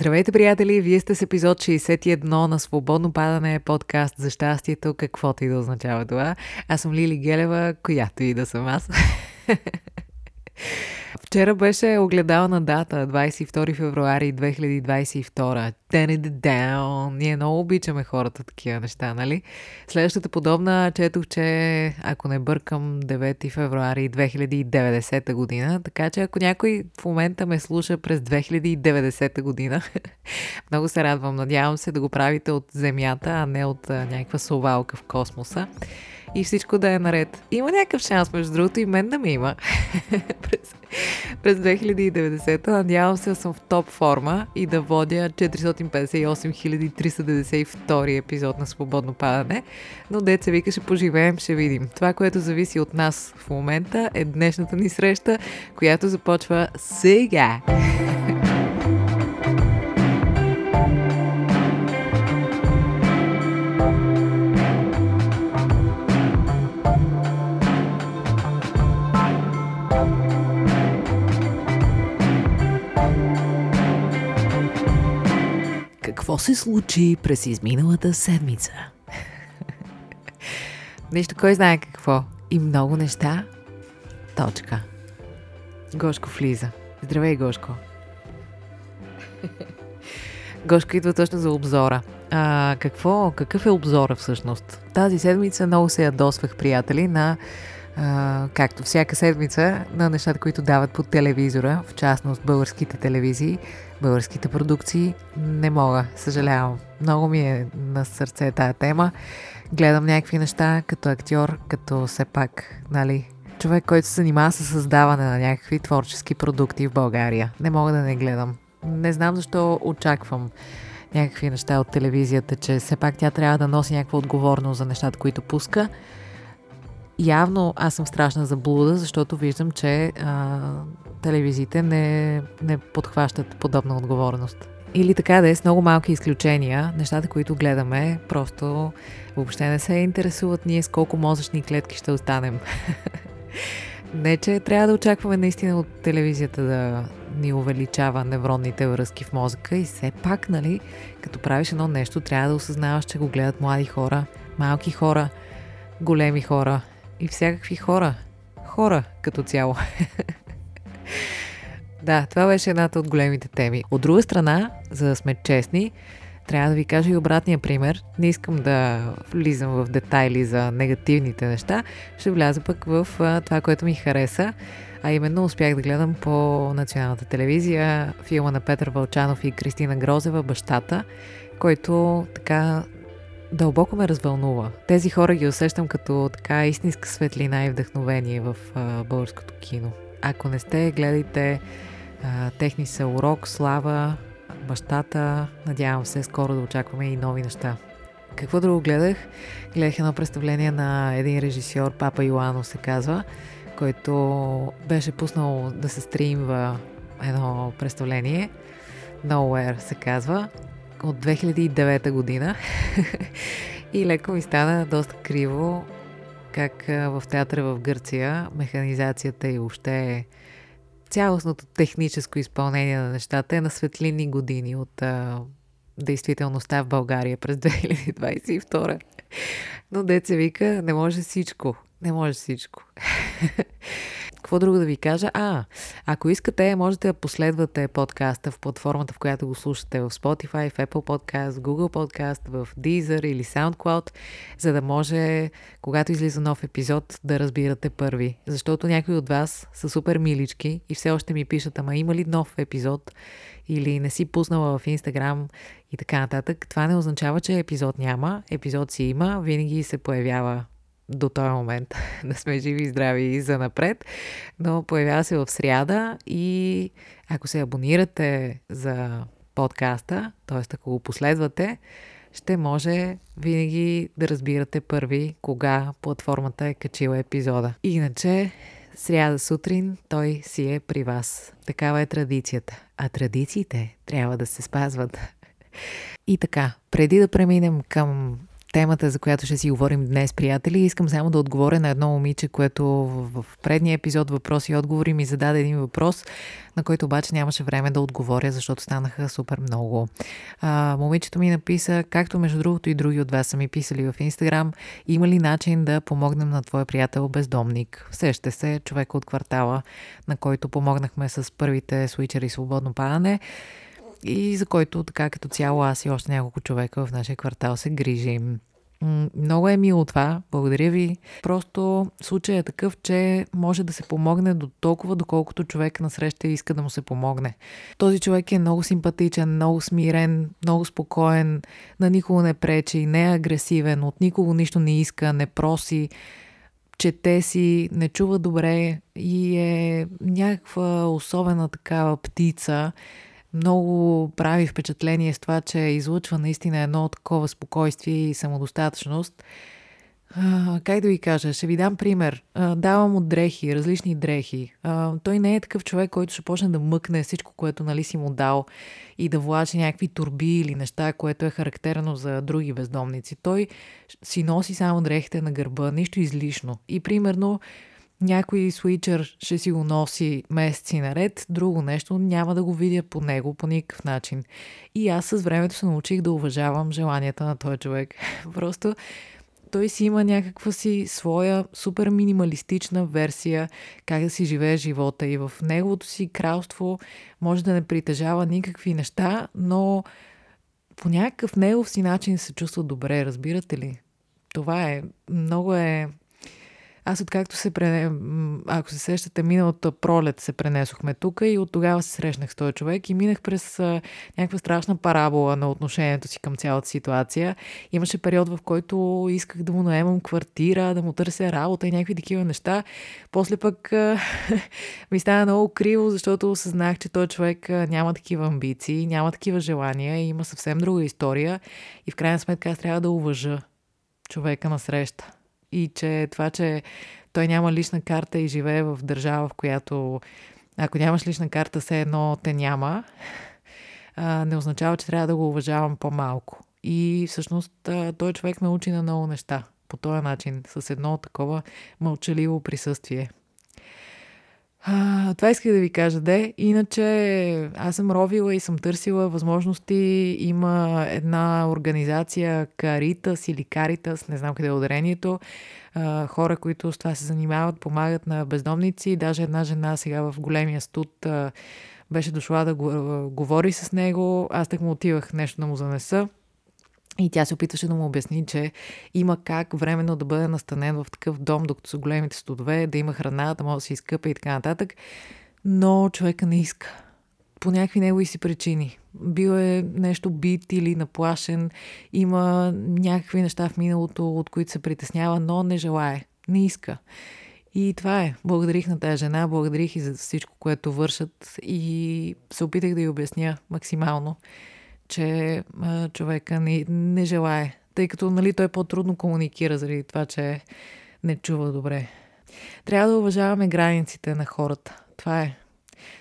Здравейте, приятели! Вие сте с епизод 61 на Свободно падане подкаст за щастието, каквото и да означава това. Аз съм Лили Гелева, която и да съм аз. Вчера беше огледална дата, 22 февруари 2022. Ten it down. Ние много обичаме хората такива неща, нали? Следващата подобна четох, че ако не бъркам 9 февруари 2090 година, така че ако някой в момента ме слуша през 2090 година, много се радвам. Надявам се да го правите от Земята, а не от някаква совалка в космоса и всичко да е наред. Има някакъв шанс, между другото, и мен да ми има. през, през 2090 надявам се да съм в топ форма и да водя 458 392 епизод на Свободно падане. Но деца вика, ще поживеем, ще видим. Това, което зависи от нас в момента е днешната ни среща, която започва сега. Какво се случи през изминалата седмица? Нищо, кой знае какво. И много неща. Точка. Гошко влиза. Здравей, Гошко. Гошко идва точно за обзора. А, какво, какъв е обзора всъщност? Тази седмица много се ядосвах, приятели, на както всяка седмица, на нещата, които дават по телевизора, в частност българските телевизии, българските продукции. Не мога, съжалявам. Много ми е на сърце тая тема. Гледам някакви неща като актьор, като все пак, нали, човек, който се занимава с създаване на някакви творчески продукти в България. Не мога да не гледам. Не знам защо очаквам някакви неща от телевизията, че все пак тя трябва да носи някаква отговорност за нещата, които пуска. Явно аз съм страшна заблуда, защото виждам, че а, телевизиите не, не подхващат подобна отговорност. Или така да е с много малки изключения, нещата, които гледаме, просто въобще не се интересуват ние с колко мозъчни клетки ще останем. не, че трябва да очакваме наистина от телевизията да ни увеличава невронните връзки в мозъка и все пак, нали, като правиш едно нещо, трябва да осъзнаваш, че го гледат млади хора, малки хора, големи хора и всякакви хора. Хора като цяло. да, това беше едната от големите теми. От друга страна, за да сме честни, трябва да ви кажа и обратния пример. Не искам да влизам в детайли за негативните неща. Ще вляза пък в това, което ми хареса. А именно успях да гледам по националната телевизия филма на Петър Вълчанов и Кристина Грозева «Бащата», който така дълбоко ме развълнува. Тези хора ги усещам като така истинска светлина и вдъхновение в а, българското кино. Ако не сте, гледайте а, техни са урок, слава, бащата. Надявам се скоро да очакваме и нови неща. Какво друго гледах? Гледах едно представление на един режисьор, Папа Йоанов се казва, който беше пуснал да се стримва едно представление. Nowhere се казва от 2009 година и леко ми стана доста криво как в театъра в Гърция механизацията и въобще цялостното техническо изпълнение на нещата е на светлини години от а, действителността в България през 2022. Но деца вика, не може всичко. Не може всичко. Какво друго да ви кажа? А, ако искате, можете да последвате подкаста в платформата, в която го слушате в Spotify, в Apple Podcast, Google Podcast, в Deezer или SoundCloud, за да може, когато излиза нов епизод, да разбирате първи. Защото някои от вас са супер милички и все още ми пишат, ама има ли нов епизод или не си пуснала в Instagram и така нататък. Това не означава, че епизод няма. Епизод си има, винаги се появява до този момент да сме живи и здрави и за напред, но появява се в сряда и ако се абонирате за подкаста, т.е. ако го последвате, ще може винаги да разбирате първи кога платформата е качила епизода. Иначе, сряда сутрин той си е при вас. Такава е традицията. А традициите трябва да се спазват. И така, преди да преминем към темата, за която ще си говорим днес, приятели. Искам само да отговоря на едно момиче, което в предния епизод въпроси и отговори ми зададе един въпрос, на който обаче нямаше време да отговоря, защото станаха супер много. А, момичето ми написа, както между другото и други от вас са ми писали в Инстаграм, има ли начин да помогнем на твоя приятел бездомник? Сеща се, човек от квартала, на който помогнахме с първите свичери свободно падане и за който така като цяло аз и още няколко човека в нашия квартал се грижим. Много е мило това, благодаря ви. Просто случай е такъв, че може да се помогне до толкова, доколкото човек насреща иска да му се помогне. Този човек е много симпатичен, много смирен, много спокоен, на никого не пречи, не е агресивен, от никого нищо не иска, не проси, чете си, не чува добре и е някаква особена такава птица, много прави впечатление с това, че излъчва наистина едно такова спокойствие и самодостатъчност. Как да ви кажа? Ще ви дам пример. Давам от дрехи, различни дрехи. Той не е такъв човек, който ще почне да мъкне всичко, което нали си му дал и да влачи някакви турби или неща, което е характерно за други бездомници. Той си носи само дрехите на гърба, нищо излишно. И примерно някой свичър ще си го носи месеци наред, друго нещо няма да го видя по него по никакъв начин. И аз с времето се научих да уважавам желанията на този човек. Просто той си има някаква си своя супер минималистична версия как да си живее живота и в неговото си кралство може да не притежава никакви неща, но по някакъв негов си начин се чувства добре, разбирате ли? Това е, много е аз откакто се прене... ако се сещате, миналата пролет се пренесохме тук и от тогава се срещнах с този човек и минах през някаква страшна парабола на отношението си към цялата ситуация. Имаше период, в който исках да му наемам квартира, да му търся работа и някакви такива неща. После пък ми стана много криво, защото осъзнах, че този човек няма такива амбиции, няма такива желания и има съвсем друга история и в крайна сметка аз трябва да уважа човека на среща и че това, че той няма лична карта и живее в държава, в която ако нямаш лична карта, все едно те няма, не означава, че трябва да го уважавам по-малко. И всъщност той човек научи на много неща по този начин, с едно такова мълчаливо присъствие. А, това исках да ви кажа, де. Иначе аз съм ровила и съм търсила възможности. Има една организация Caritas или Caritas, не знам къде е ударението. А, хора, които с това се занимават, помагат на бездомници. Даже една жена сега в големия студ а, беше дошла да го, а, говори с него. Аз так му отивах нещо да му занеса. И тя се опитваше да му обясни, че има как временно да бъде настанен в такъв дом, докато са големите студове, да има храна, да може да се изкъпа и така нататък. Но човека не иска. По някакви негови си причини. Бил е нещо бит или наплашен. Има някакви неща в миналото, от които се притеснява, но не желае. Не иска. И това е. Благодарих на тази жена, благодарих и за всичко, което вършат и се опитах да й обясня максимално че а, човека не, не желае, тъй като нали, той по-трудно комуникира заради това, че не чува добре. Трябва да уважаваме границите на хората. Това е.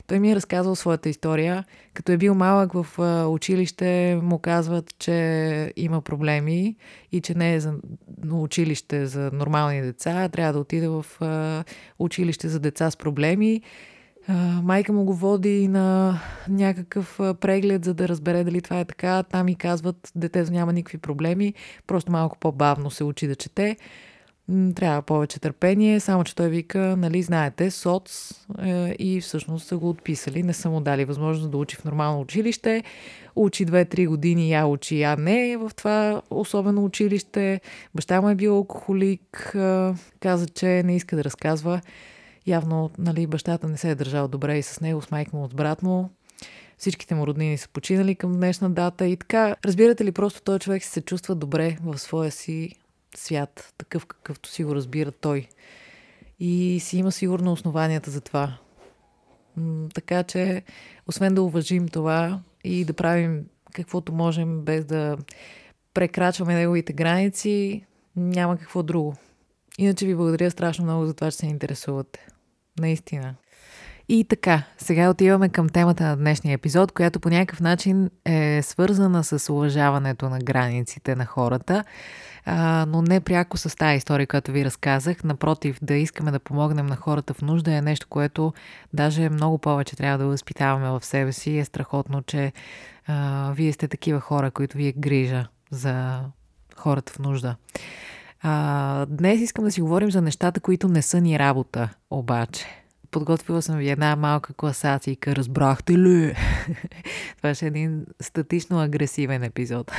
Той ми е разказал своята история. Като е бил малък в училище, му казват, че има проблеми и че не е за училище за нормални деца, трябва да отиде в училище за деца с проблеми майка му го води на някакъв преглед, за да разбере дали това е така. Там и казват, детето няма никакви проблеми, просто малко по-бавно се учи да чете. Трябва повече търпение, само че той вика, нали, знаете, соц е, и всъщност са го отписали, не са му дали възможност да учи в нормално училище. Учи 2-3 години, я учи, я не в това особено училище. Баща му е бил алкохолик, каза, че не иска да разказва Явно нали, бащата не се е държал добре и с него, с майка му, с брат му. Всичките му роднини са починали към днешна дата и така. Разбирате ли, просто този човек се чувства добре в своя си свят, такъв какъвто си го разбира той. И си има сигурно основанията за това. така че, освен да уважим това и да правим каквото можем, без да прекрачваме неговите граници, няма какво друго. Иначе ви благодаря страшно много за това, че се интересувате. Наистина. И така, сега отиваме към темата на днешния епизод, която по някакъв начин е свързана с уважаването на границите на хората, а, но не пряко с тази история, която ви разказах. Напротив, да искаме да помогнем на хората в нужда е нещо, което даже много повече трябва да възпитаваме в себе си. Е страхотно, че а, вие сте такива хора, които ви е грижа за хората в нужда. А, днес искам да си говорим за нещата, които не са ни работа, обаче. Подготвила съм ви една малка класация, разбрахте ли? Това ще е един статично агресивен епизод.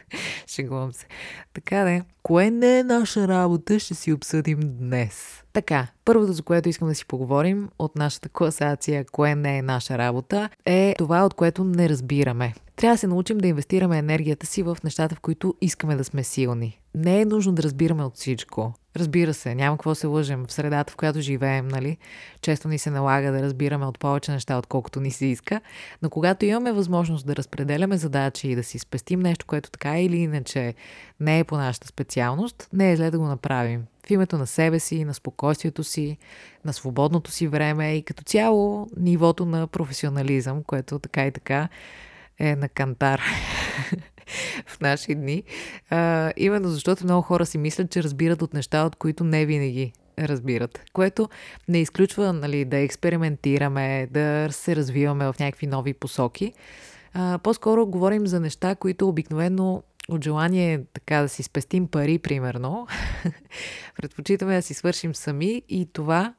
Шегувам се. Така де, кое не е наша работа, ще си обсъдим днес. Така, първото, за което искам да си поговорим от нашата класация, кое не е наша работа, е това, от което не разбираме. Трябва да се научим да инвестираме енергията си в нещата, в които искаме да сме силни. Не е нужно да разбираме от всичко. Разбира се, няма какво се лъжем в средата, в която живеем, нали? Често ни се налага да разбираме от повече неща, отколкото ни се иска. Но когато имаме възможност да разпределяме задачи и да си спестим нещо, което така или иначе не е по нашата специалност, не е зле да го направим. В името на себе си, на спокойствието си, на свободното си време и като цяло нивото на професионализъм, което така и така е на кантар в наши дни. А, именно защото много хора си мислят, че разбират от неща, от които не винаги разбират. Което не изключва нали, да експериментираме, да се развиваме в някакви нови посоки. А, по-скоро говорим за неща, които обикновено от желание така да си спестим пари, примерно, предпочитаме да си свършим сами и това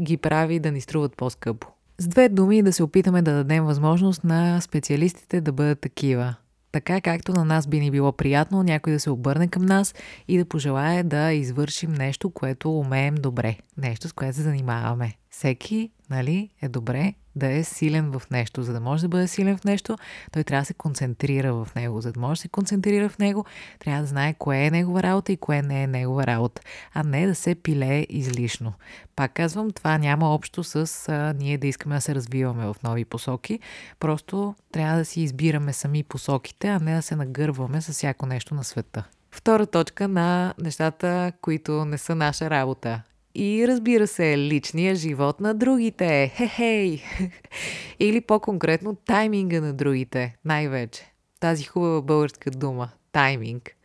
ги прави да ни струват по-скъпо. С две думи да се опитаме да дадем възможност на специалистите да бъдат такива. Така както на нас би ни било приятно някой да се обърне към нас и да пожелае да извършим нещо, което умеем добре. Нещо, с което се занимаваме. Всеки, нали, е добре да е силен в нещо. За да може да бъде силен в нещо, той трябва да се концентрира в него. За да може да се концентрира в него, трябва да знае кое е негова работа и кое не е негова работа, а не да се пилее излишно. Пак казвам, това няма общо с а, ние да искаме да се развиваме в нови посоки. Просто трябва да си избираме сами посоките, а не да се нагърваме с всяко нещо на света. Втора точка на нещата, които не са наша работа и разбира се, личния живот на другите. Хе-хей! Или по-конкретно тайминга на другите, най-вече. Тази хубава българска дума – тайминг.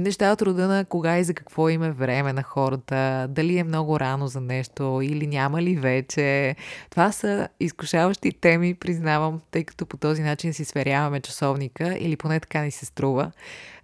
Неща от рода на кога и за какво има е време на хората, дали е много рано за нещо или няма ли вече. Това са изкушаващи теми, признавам, тъй като по този начин си сверяваме часовника или поне така ни се струва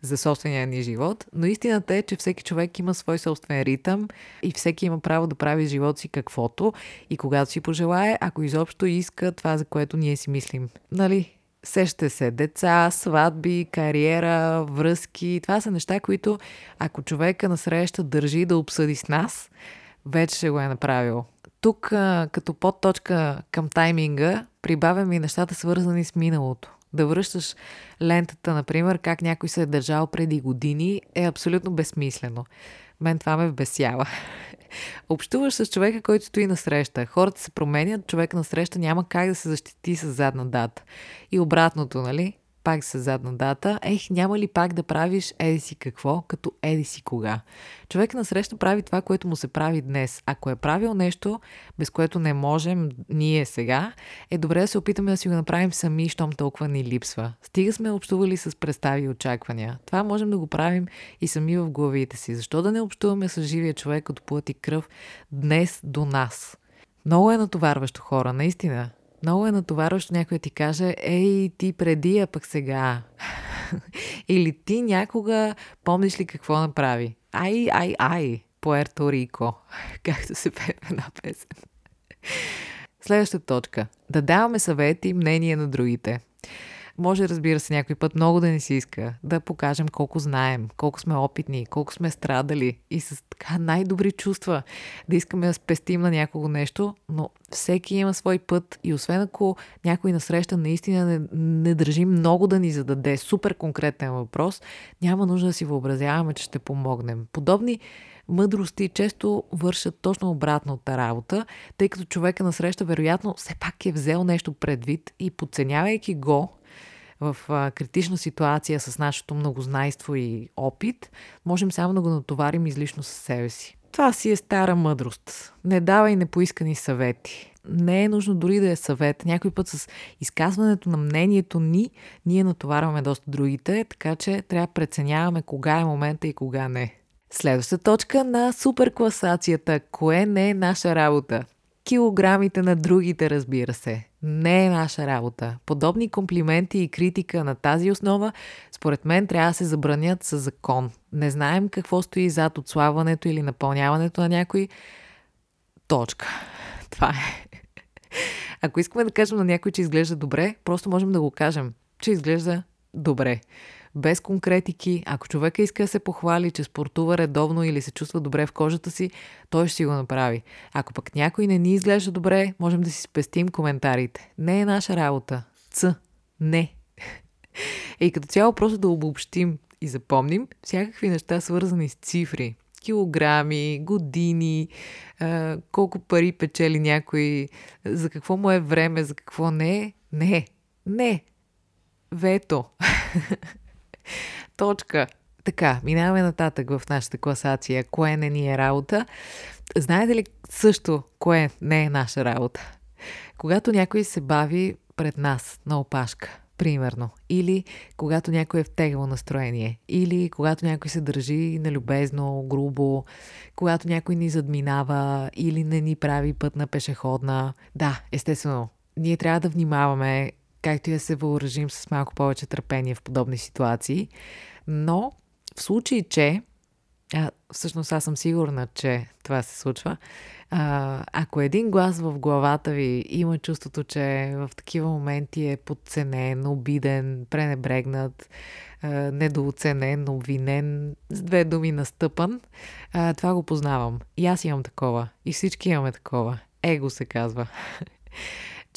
за собствения ни живот. Но истината е, че всеки човек има свой собствен ритъм и всеки има право да прави живот си каквото и когато си пожелае, ако изобщо иска това, за което ние си мислим. Нали? Сещате се, деца, сватби, кариера, връзки. Това са неща, които ако човека насреща държи да обсъди с нас, вече го е направил. Тук, като подточка към тайминга, прибавяме и нещата свързани с миналото. Да връщаш лентата, например, как някой се е държал преди години, е абсолютно безсмислено. Мен това ме вбесява. Общуваш с човека, който стои на среща. Хората се променят, човек на среща няма как да се защити с задна дата. И обратното, нали? Пак с задна дата, ех, няма ли пак да правиш еди си какво, като еди си кога. Човек на среща прави това, което му се прави днес. Ако е правил нещо, без което не можем ние сега, е добре да се опитаме да си го направим сами, щом толкова ни липсва. Стига сме общували с представи и очаквания. Това можем да го правим и сами в главите си. Защо да не общуваме с живия човек от плът и кръв днес до нас? Много е натоварващо хора, наистина. Много е натоварващо някой ти каже, ей, ти преди, а пък сега. Или ти някога помниш ли какво направи? Ай, ай, ай, Пуерто Рико, както се пее в една песен. Следваща точка. Да даваме съвети и мнение на другите. Може, разбира се, някой път много да ни се иска да покажем колко знаем, колко сме опитни, колко сме страдали и с така най-добри чувства да искаме да спестим на някого нещо, но всеки има свой път и освен ако някой насреща наистина не, не държи много да ни зададе супер конкретен въпрос, няма нужда да си въобразяваме, че ще помогнем. Подобни мъдрости често вършат точно обратната работа, тъй като човека насреща вероятно все пак е взел нещо предвид и подценявайки го, в критична ситуация с нашето многознайство и опит, можем само да го натоварим излишно със себе си. Това си е стара мъдрост. Не давай непоискани съвети. Не е нужно дори да е съвет. Някой път с изказването на мнението ни, ние натоварваме доста другите, така че трябва да преценяваме кога е момента и кога не. Следваща точка на суперкласацията. Кое не е наша работа? Килограмите на другите, разбира се. Не е наша работа. Подобни комплименти и критика на тази основа, според мен, трябва да се забранят със закон. Не знаем какво стои зад отслабването или напълняването на някой. Точка. Това е. Ако искаме да кажем на някой, че изглежда добре, просто можем да го кажем, че изглежда добре без конкретики. Ако човека иска да се похвали, че спортува редовно или се чувства добре в кожата си, той ще си го направи. Ако пък някой не ни изглежда добре, можем да си спестим коментарите. Не е наша работа. Ц. Не. И като цяло просто да обобщим и запомним всякакви неща, свързани с цифри. Килограми, години, колко пари печели някой, за какво му е време, за какво не. Не. Не. Вето. Точка. Така, минаваме нататък в нашата класация. Кое не ни е работа? Знаете ли също кое не е наша работа? Когато някой се бави пред нас на опашка, примерно, или когато някой е в тегло настроение, или когато някой се държи нелюбезно, грубо, когато някой ни задминава или не ни прави път на пешеходна. Да, естествено, ние трябва да внимаваме както и да се въоръжим с малко повече търпение в подобни ситуации. Но в случай, че а, всъщност аз съм сигурна, че това се случва. А, ако един глас в главата ви има чувството, че в такива моменти е подценен, обиден, пренебрегнат, а, недооценен, обвинен, с две думи настъпан, а, това го познавам. И аз имам такова. И всички имаме такова. Его се казва.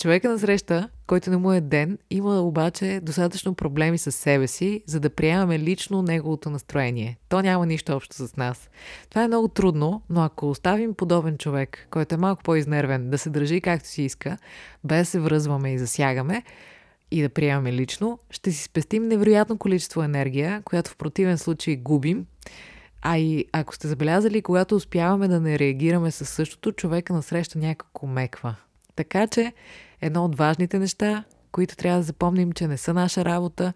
Човека на среща, който не му е ден, има обаче достатъчно проблеми с себе си, за да приемаме лично неговото настроение. То няма нищо общо с нас. Това е много трудно, но ако оставим подобен човек, който е малко по-изнервен, да се държи както си иска, без да се връзваме и засягаме, и да приемаме лично, ще си спестим невероятно количество енергия, която в противен случай губим. А и ако сте забелязали, когато успяваме да не реагираме със същото, човека насреща някакво меква. Така че едно от важните неща, които трябва да запомним, че не са наша работа,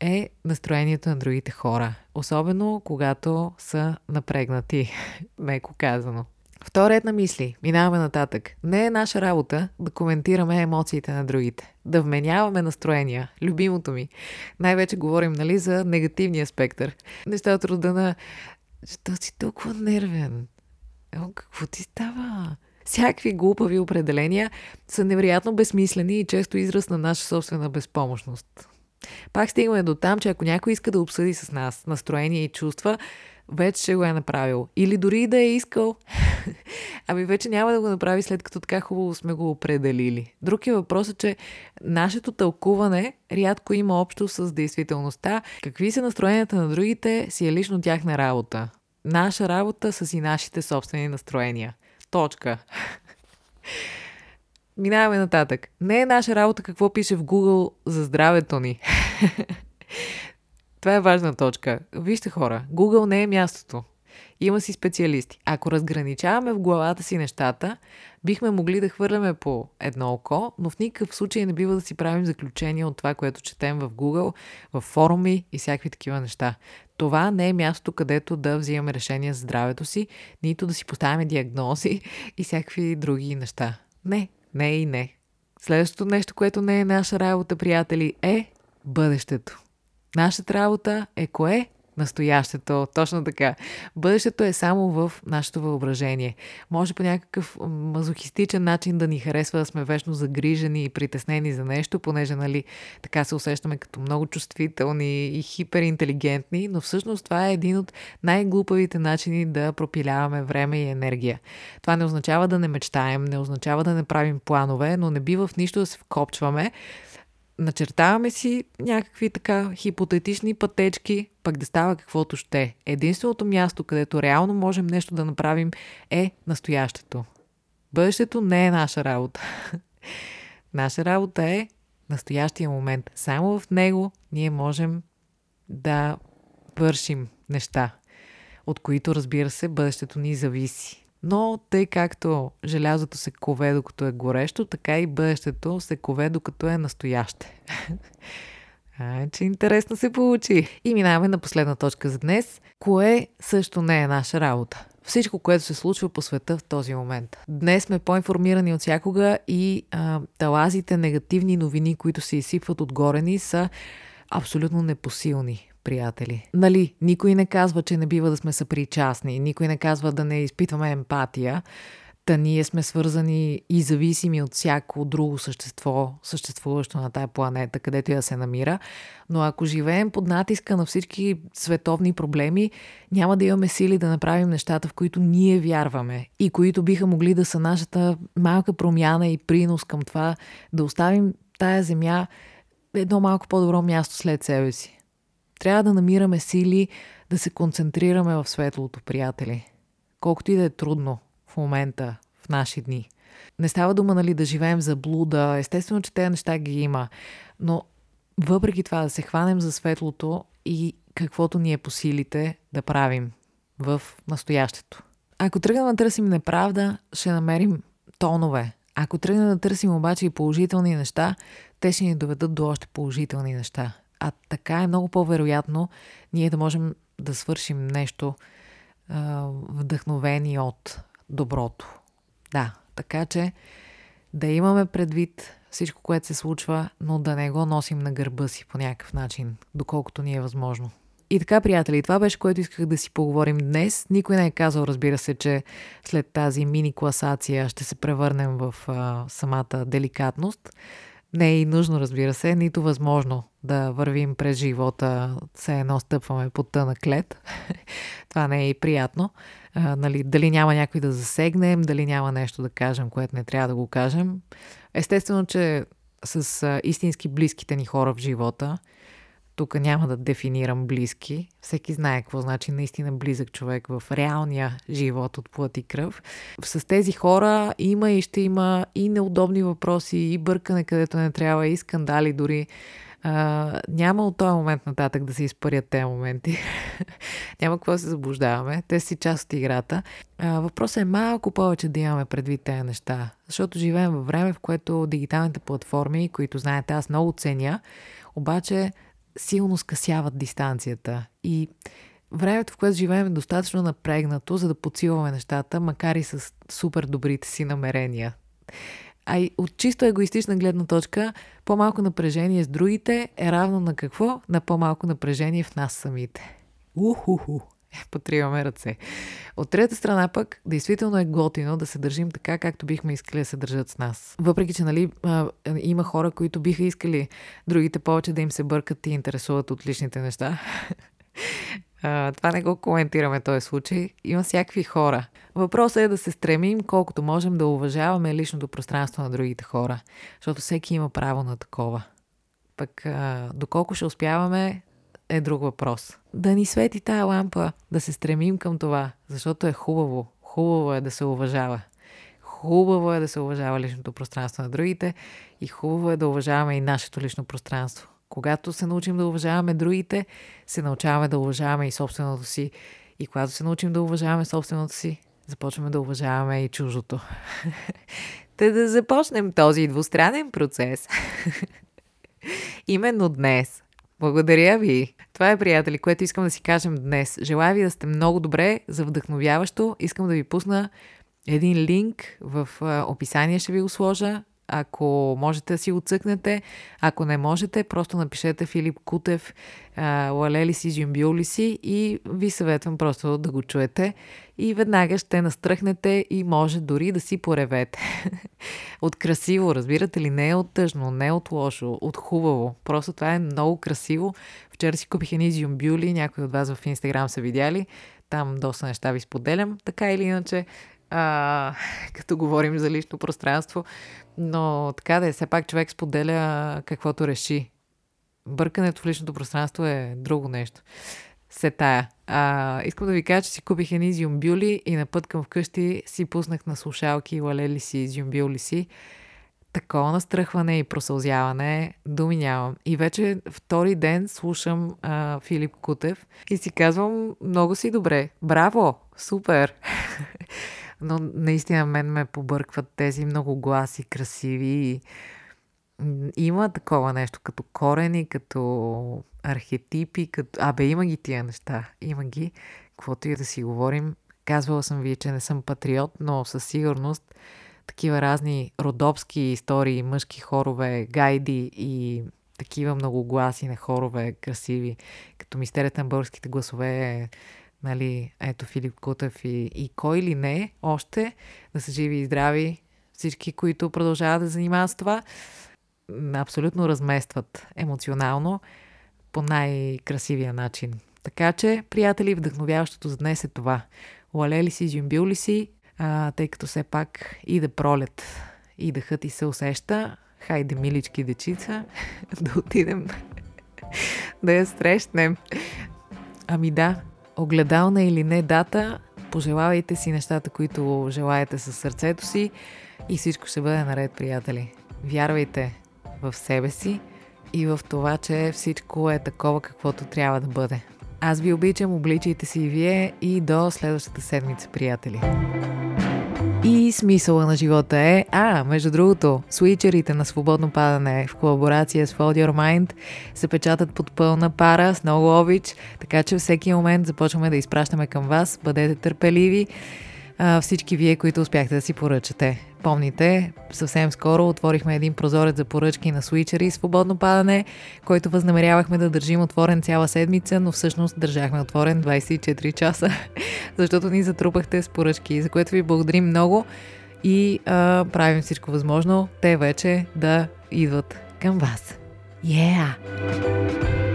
е настроението на другите хора. Особено когато са напрегнати, меко казано. Вторият на мисли. Минаваме нататък. Не е наша работа да коментираме емоциите на другите. Да вменяваме настроения. Любимото ми. Най-вече говорим, нали, за негативния спектър. Неща от рода на... Що си толкова нервен? О, какво ти става? Всякакви глупави определения са невероятно безсмислени и често израз на наша собствена безпомощност. Пак стигаме до там, че ако някой иска да обсъди с нас настроение и чувства, вече го е направил. Или дори да е искал, ами вече няма да го направи след като така хубаво сме го определили. Друг е въпросът, че нашето тълкуване рядко има общо с действителността. Какви са настроенията на другите си е лично тяхна работа. Наша работа са си нашите собствени настроения. Точка. Минаваме нататък. Не е наша работа какво пише в Google за здравето ни. Това е важна точка. Вижте хора, Google не е мястото. Има си специалисти. Ако разграничаваме в главата си нещата, бихме могли да хвърляме по едно око, но в никакъв случай не бива да си правим заключение от това, което четем в Google, в форуми и всякакви такива неща. Това не е място, където да взимаме решения за здравето си, нито да си поставяме диагнози и всякакви други неща. Не, не и не. Следващото нещо, което не е наша работа, приятели, е бъдещето. Нашата работа е кое? Настоящето, точно така. Бъдещето е само в нашето въображение. Може по някакъв мазохистичен начин да ни харесва да сме вечно загрижени и притеснени за нещо, понеже нали, така се усещаме като много чувствителни и хиперинтелигентни, но всъщност това е един от най-глупавите начини да пропиляваме време и енергия. Това не означава да не мечтаем, не означава да не правим планове, но не бива в нищо да се вкопчваме, начертаваме си някакви така хипотетични пътечки, пък да става каквото ще. Единственото място, където реално можем нещо да направим е настоящето. Бъдещето не е наша работа. наша работа е настоящия момент. Само в него ние можем да вършим неща. от които, разбира се, бъдещето ни зависи. Но тъй както желязото се кове докато е горещо, така и бъдещето се кове докато е настояще. А, че интересно се получи. И минаваме на последна точка за днес. Кое също не е наша работа? Всичко, което се случва по света в този момент. Днес сме по-информирани от всякога и а, талазите негативни новини, които се изсипват отгоре ни, са абсолютно непосилни приятели. Нали, никой не казва, че не бива да сме съпричастни, никой не казва да не изпитваме емпатия, Та ние сме свързани и зависими от всяко друго същество, съществуващо на тая планета, където я се намира. Но ако живеем под натиска на всички световни проблеми, няма да имаме сили да направим нещата, в които ние вярваме и които биха могли да са нашата малка промяна и принос към това да оставим тая земя едно малко по-добро място след себе си. Трябва да намираме сили да се концентрираме в светлото, приятели. Колкото и да е трудно в момента, в наши дни. Не става дума, нали, да живеем за блуда. Естествено, че тези неща ги има. Но въпреки това да се хванем за светлото и каквото ни е по силите да правим в настоящето. Ако тръгнем да търсим неправда, ще намерим тонове. Ако тръгнем да търсим обаче и положителни неща, те ще ни доведат до още положителни неща. А така е много по-вероятно ние да можем да свършим нещо а, вдъхновени от доброто. Да, така че да имаме предвид всичко, което се случва, но да не го носим на гърба си по някакъв начин, доколкото ни е възможно. И така, приятели, това беше, което исках да си поговорим днес. Никой не е казал, разбира се, че след тази мини класация ще се превърнем в а, самата деликатност. Не е и нужно, разбира се, нито възможно да вървим през живота, все едно стъпваме под тъна клет. Това не е и приятно. А, нали, дали няма някой да засегнем, дали няма нещо да кажем, което не трябва да го кажем. Естествено, че с а, истински близките ни хора в живота, тук няма да дефинирам близки. Всеки знае какво значи наистина близък човек в реалния живот от плът и кръв. С тези хора има и ще има и неудобни въпроси, и бъркане където не трябва, и скандали дори. А, няма от този момент нататък да се изпарят тези моменти. няма какво се заблуждаваме. Те си част от играта. А, въпросът е малко повече да имаме предвид тези неща. Защото живеем във време, в което дигиталните платформи, които знаете, аз много ценя, обаче силно скъсяват дистанцията. И времето, в което живеем е достатъчно напрегнато, за да подсилваме нещата, макар и с супер добрите си намерения. А и от чисто егоистична гледна точка, по-малко напрежение с другите е равно на какво? На по-малко напрежение в нас самите. Ухуху. Потриваме ръце. От трета страна пък, действително е готино да се държим така, както бихме искали да се държат с нас. Въпреки, че нали, има хора, които биха искали другите повече да им се бъркат и интересуват от личните неща. Това не го коментираме този случай. Има всякакви хора. Въпросът е да се стремим колкото можем да уважаваме личното пространство на другите хора, защото всеки има право на такова. Пък доколко ще успяваме е друг въпрос. Да ни свети тая лампа, да се стремим към това, защото е хубаво. Хубаво е да се уважава. Хубаво е да се уважава личното пространство на другите и хубаво е да уважаваме и нашето лично пространство. Когато се научим да уважаваме другите, се научаваме да уважаваме и собственото си. И когато се научим да уважаваме собственото си, започваме да уважаваме и чужото. Те да започнем този двустранен процес. Именно днес. Благодаря ви. Това е, приятели, което искам да си кажем днес. Желая ви да сте много добре, за вдъхновяващо. Искам да ви пусна един линк в описание, ще ви го сложа ако можете да си го цъкнете, ако не можете, просто напишете Филип Кутев, лалели си, жимбюли си и ви съветвам просто да го чуете и веднага ще настръхнете и може дори да си поревете. от красиво, разбирате ли? Не е от тъжно, не е от лошо, от хубаво. Просто това е много красиво. Вчера си купих едни жимбюли, някои от вас в Инстаграм са видяли. Там доста неща ви споделям. Така или иначе, а, като говорим за лично пространство. Но така да е, все пак човек споделя каквото реши. Бъркането в личното пространство е друго нещо. Се тая. А, искам да ви кажа, че си купих едни зюмбюли и на път към вкъщи си пуснах на слушалки, лалели си зюмбюли си. такова настръхване и просълзяване, думи нямам. И вече втори ден слушам а, Филип Кутев и си казвам, много си добре, браво, супер. Но наистина мен ме побъркват тези много гласи, красиви. Има такова нещо, като корени, като архетипи, като... Абе, има ги тия неща. Има ги. Каквото и да си говорим. Казвала съм ви, че не съм патриот, но със сигурност такива разни родопски истории, мъжки хорове, гайди и такива много гласи на хорове, красиви, като мистерията на българските гласове, нали, ето Филип Кутев и, и кой ли не, още да са живи и здрави всички, които продължават да занимават с това, абсолютно разместват емоционално по най-красивия начин. Така че, приятели, вдъхновяващото за днес е това. Уалели си, жимбил ли си, а, тъй като все пак и да пролет и дъхът ти се усеща. Хайде, милички дечица, да отидем да я срещнем. Ами да, огледална или не дата, пожелавайте си нещата, които желаете със сърцето си и всичко ще бъде наред, приятели. Вярвайте в себе си и в това, че всичко е такова, каквото трябва да бъде. Аз ви обичам, обличайте си и вие и до следващата седмица, приятели. И смисъла на живота е, а, между другото, свичерите на свободно падане в колаборация с Fold Your Mind се печатат под пълна пара с много обич, така че всеки момент започваме да изпращаме към вас. Бъдете търпеливи всички вие, които успяхте да си поръчате. Помните, съвсем скоро отворихме един прозорец за поръчки на свичери свободно падане, който възнамерявахме да държим отворен цяла седмица, но всъщност държахме отворен 24 часа, защото ни затрупахте с поръчки, за което ви благодарим много и а, правим всичко възможно те вече да идват към вас. Yeah!